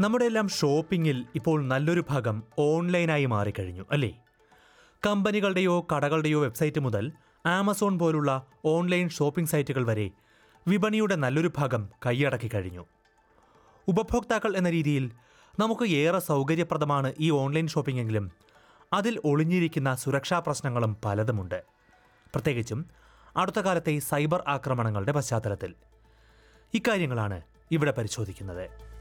നമ്മുടെ എല്ലാം ഷോപ്പിങ്ങിൽ ഇപ്പോൾ നല്ലൊരു ഭാഗം ഓൺലൈനായി മാറിക്കഴിഞ്ഞു അല്ലേ? കമ്പനികളുടെയോ കടകളുടെയോ വെബ്സൈറ്റ് മുതൽ ആമസോൺ പോലുള്ള ഓൺലൈൻ ഷോപ്പിംഗ് സൈറ്റുകൾ വരെ വിപണിയുടെ നല്ലൊരു ഭാഗം കൈയടക്കി കഴിഞ്ഞു. ഉപഭോക്താക്കൾ എന്ന രീതിയിൽ നമുക്ക് ഏറെ സൗകര്യപ്രദമാണ് ഈ ഓൺലൈൻ ഷോപ്പിംഗ് എങ്കിലും അതിൽ ഒളിഞ്ഞിരിക്കുന്ന സുരക്ഷാ പ്രശ്നങ്ങളും പലതുമുണ്ട്. പ്രത്യേകിച്ചും അടുത്ത കാലത്തെ സൈബർ ആക്രമണങ്ങളുടെ പശ്ചാത്തലത്തിൽ. ഇക്കാര്യങ്ങളാണ് ഇവിടെ പരിശോധിക്കുന്നത്.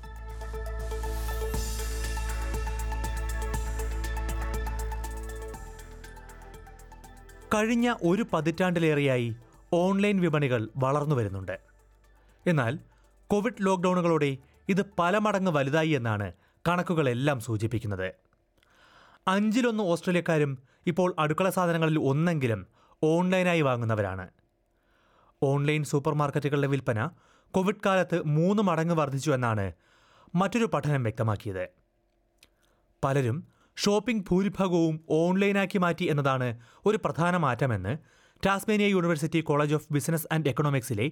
കഴിഞ്ഞ ഒരു പതിറ്റാണ്ടിലേറെയായി ഓൺലൈൻ വിപണികൾ വളർന്നു വരുന്നുണ്ട്. എന്നാൽ കോവിഡ് ലോക്ക്ഡൗണുകളോടെ ഇത് പല മടങ്ങ് വലുതായി എന്നാണ് കണക്കുകളെല്ലാം സൂചിപ്പിക്കുന്നത്. അഞ്ചിലൊന്ന് ഓസ്ട്രേലിയക്കാരും ഇപ്പോൾ അടുക്കള സാധനങ്ങളിൽ ഒന്നെങ്കിലും ഓൺലൈനായി വാങ്ങുന്നവരാണ്. ഓൺലൈൻ സൂപ്പർ മാർക്കറ്റുകളുടെ വിൽപ്പന കോവിഡ് കാലത്ത് മൂന്ന് മടങ്ങ് വർദ്ധിച്ചു എന്നാണ് മറ്റൊരു പഠനം വ്യക്തമാക്കിയത്. പലരും ഷോപ്പിംഗ് ഭൂരിഭാഗവും ഓൺലൈനാക്കി മാറ്റി എന്നതാണ് ഒരു പ്രധാന മാറ്റമെന്ന് Tasmania university college of business and എക്കണോമിക്സിലെ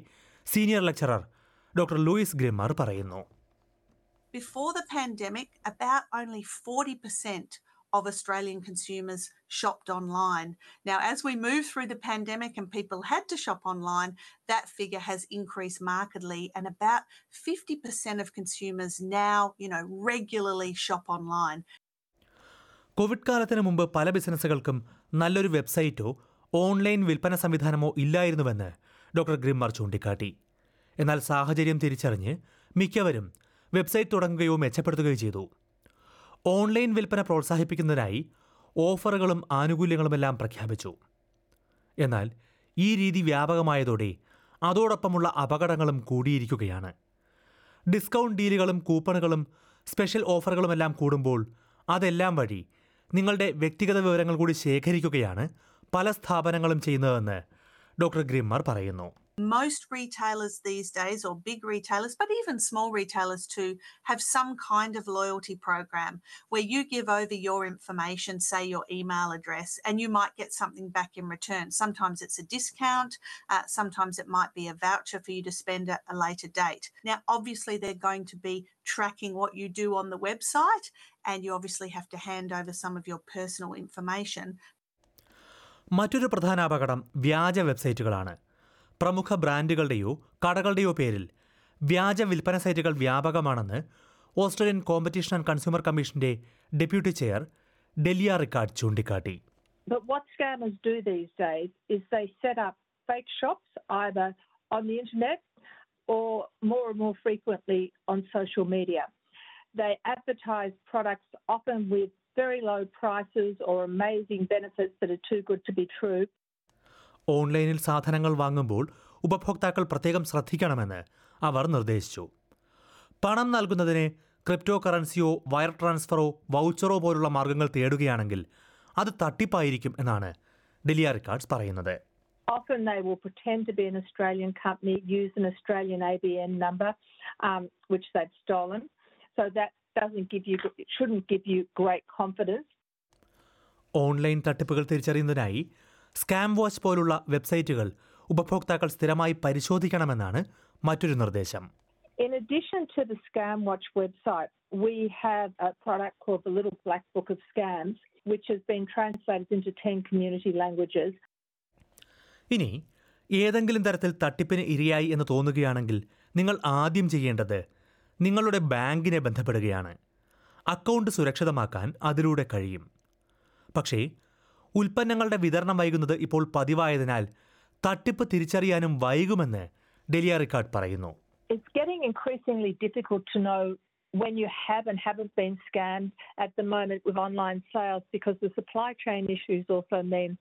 senior lecturer doctor Louise Grimmer പറയുന്നു Before the pandemic, about only 40% of Australian consumers shopped online. Now, as we move through the pandemic and people had to shop online, that figure has increased markedly, and about 50% of consumers now, you know, regularly shop online. Covid കാലത്തിന് മുമ്പ് പല ബിസിനസ്സുകൾക്കും നല്ലൊരു വെബ്സൈറ്റോ online വിൽപ്പന സംവിധാനമോ ഇല്ലായിരുന്നുവെന്ന് doctor ഗ്രിമ്മർ ചൂണ്ടിക്കാട്ടി. എന്നാൽ സാഹചര്യം തിരിച്ചറിഞ്ഞ് മിക്കവരും വെബ്സൈറ്റ് തുടങ്ങുകയോ മെച്ചപ്പെടുത്തുകയോ ചെയ്തു. ഓൺലൈൻ വിൽപ്പന പ്രോത്സാഹിപ്പിക്കുന്നതിനായി ഓഫറുകളും ആനുകൂല്യങ്ങളുമെല്ലാം പ്രഖ്യാപിച്ചു. എന്നാൽ ഈ രീതി വ്യാപകമായതോടെ അതോടൊപ്പമുള്ള അപകടങ്ങളും കൂടിയിരിക്കുകയാണ്. ഡിസ്കൗണ്ട് ഡീലുകളും കൂപ്പണുകളും സ്പെഷ്യൽ ഓഫറുകളുമെല്ലാം കൂടുമ്പോൾ അതെല്ലാം വഴി നിങ്ങളുടെ വ്യക്തിഗത വിവരങ്ങൾ കൂടി ശേഖരിക്കുകയാണ് പല സ്ഥാപനങ്ങളും ചെയ്യുന്നതെന്ന് ഡോക്ടർ ഗ്രിമ്മർ പറയുന്നു. Most retailers these days, or big retailers, but even small retailers too, have some kind of loyalty program where you give over your information, say your email address, and you might get something back in return. Sometimes it's a discount, uh, sometimes it might be a voucher for you to spend at a later date. Now, obviously, they're going to be tracking what you do on the website, and you obviously have to hand over some of your personal information. മറ്റൊരു പ്രധാന അപകടം വ്യാജ വെബ്സൈറ്റുകളാണ് പ്രമുഖ ബ്രാൻഡുകളുടെയോ കടകളുടെയോ പേരിൽ വ്യാജ വിൽപ്പന സൈറ്റുകൾ വ്യാപകമാണെന്ന് ഓസ്ട്രേലിയൻ കോമ്പറ്റീഷൻ ആൻഡ് കൺസ്യൂമർ കമ്മീഷന്റെ ഡെപ്യൂട്ടി ചെയർ ഡെലിയ റിക്കാർഡ് ചൂണ്ടിക്കാട്ടി But what scammers do these days is they set up fake shops either on the internet or more and more frequently on social media. They advertise products often with very low prices or amazing benefits that are too good to be true. ഓൺലൈനിൽ സാധനങ്ങൾ വാങ്ങുമ്പോൾ ഉപഭോക്താക്കൾ പ്രത്യേകം ശ്രദ്ധിക്കണമെന്ന് അവർ നിർദ്ദേശിച്ചു പണം നൽകുന്നതിന് crypto കറൻസിയോ wire ട്രാൻസ്ഫറോ വൗച്ചറോ പോലുള്ള മാർഗങ്ങൾ തേടുകയാണെങ്കിൽ അത് തട്ടിപ്പായിരിക്കും എന്നാണ് ഡെലിയ റിക്കാർഡ്സ് പറയുന്നത് Often they will pretend to be an Australian company, use an Australian ABN number, um, which they've stolen. So that doesn't give you, it shouldn't give you great confidence. Online തട്ടിപ്പുകൾ തിരിച്ചറിയുന്നതിനായി scam watch പോലുള്ള വെബ്സൈറ്റുകൾ ഉപഭോക്താക്കൾ സ്ഥിരമായി പരിശോധിക്കണമെന്നാണ് മറ്റൊരു നിർദ്ദേശം. In addition to the Scam Watch website, we have a product called the Little Black Book of Scams, which has been translated into 10 community languages. ഇനി ഏതെങ്കിലും തരത്തിൽ തട്ടിപ്പിന് ഇരയായി എന്ന് തോന്നുകയാണെങ്കിൽ നിങ്ങൾ ആദ്യം ചെയ്യേണ്ടത് നിങ്ങളുടെ ബാങ്കിനെ ബന്ധപ്പെടുകയാണ്. അക്കൗണ്ട് സുരക്ഷിതമാക്കാൻ അതിലൂടെ കഴിയും. പക്ഷേ ഉൽപ്പന്നങ്ങളുടെ വിതരണം വൈകുന്നത് ഇപ്പോൾ പതിവായതിനാൽ തട്ടിപ്പ് തിരിച്ചറിയാനും വൈകുമെന്ന് ഡെലിയ റിക്കാർഡ് പറയുന്നു It's getting increasingly difficult to know when you have and haven't been scammed at the moment with online sales because the supply chain issues also mean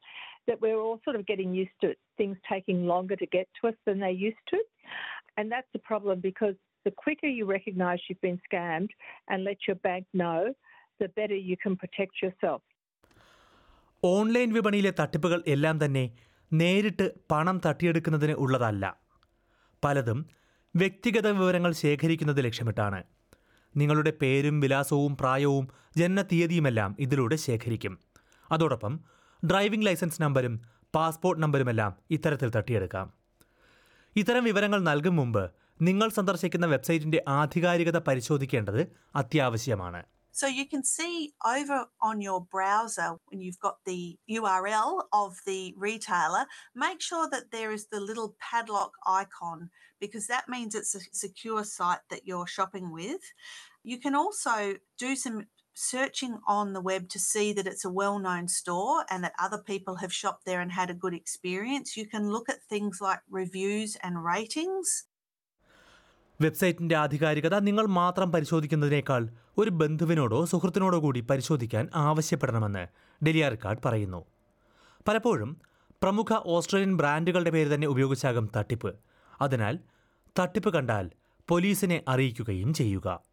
that we're all sort of getting used to things taking longer to get to us than they used to. And that's the problem because the quicker you recognize you've been scammed and let your bank know, the better you can protect yourself. Online വിപണിയിലെ തട്ടിപ്പുകൾ എല്ലാം തന്നെ നേരിട്ട് പണം തട്ടിയെടുക്കുന്നതിന് ഉള്ളതല്ല. പലതും വ്യക്തിഗത വിവരങ്ങൾ ശേഖരിക്കുന്നത് ലക്ഷ്യമിട്ടാണ്. നിങ്ങളുടെ പേരും വിലാസവും പ്രായവും ജനനത്തീയതിയുമെല്ലാം ഇതിലൂടെ ശേഖരിക്കും. അതോടൊപ്പം ഡ്രൈവിംഗ് ലൈസൻസ് നമ്പരും പാസ്പോർട്ട് നമ്പരുമെല്ലാം ഇത്തരത്തിൽ തട്ടിയെടുക്കാം. ഇത്തരം വിവരങ്ങൾ നൽകും മുമ്പ് നിങ്ങൾ സന്ദർശിക്കുന്ന വെബ്സൈറ്റിന്റെ ആധികാരികത പരിശോധിക്കേണ്ടത് അത്യാവശ്യമാണ്. So you can see over on your browser when you've got the URL of the retailer, make sure that there is the little padlock icon because that means it's a secure site that you're shopping with. You can also do some searching on the web to see that it's a well known store and that other people have shopped there and had a good experience. You can look at things like reviews and ratings. വെബ്സൈറ്റിന്റെ ആധികാരികത നിങ്ങൾ മാത്രം പരിശോധിക്കുന്നതിനേക്കാൾ ഒരു ബന്ധുവിനോടോ സുഹൃത്തിനോടോ കൂടി പരിശോധിക്കാൻ ആവശ്യപ്പെടണമെന്ന് Delia record പറയുന്നു. പലപ്പോഴും പ്രമുഖ Australian ബ്രാൻഡുകളുടെ പേര് തന്നെ ഉപയോഗിച്ചാകും തട്ടിപ്പ്. അതിനാൽ തട്ടിപ്പ് കണ്ടാൽ പോലീസിനെ അറിയിക്കുകയും ചെയ്യുക.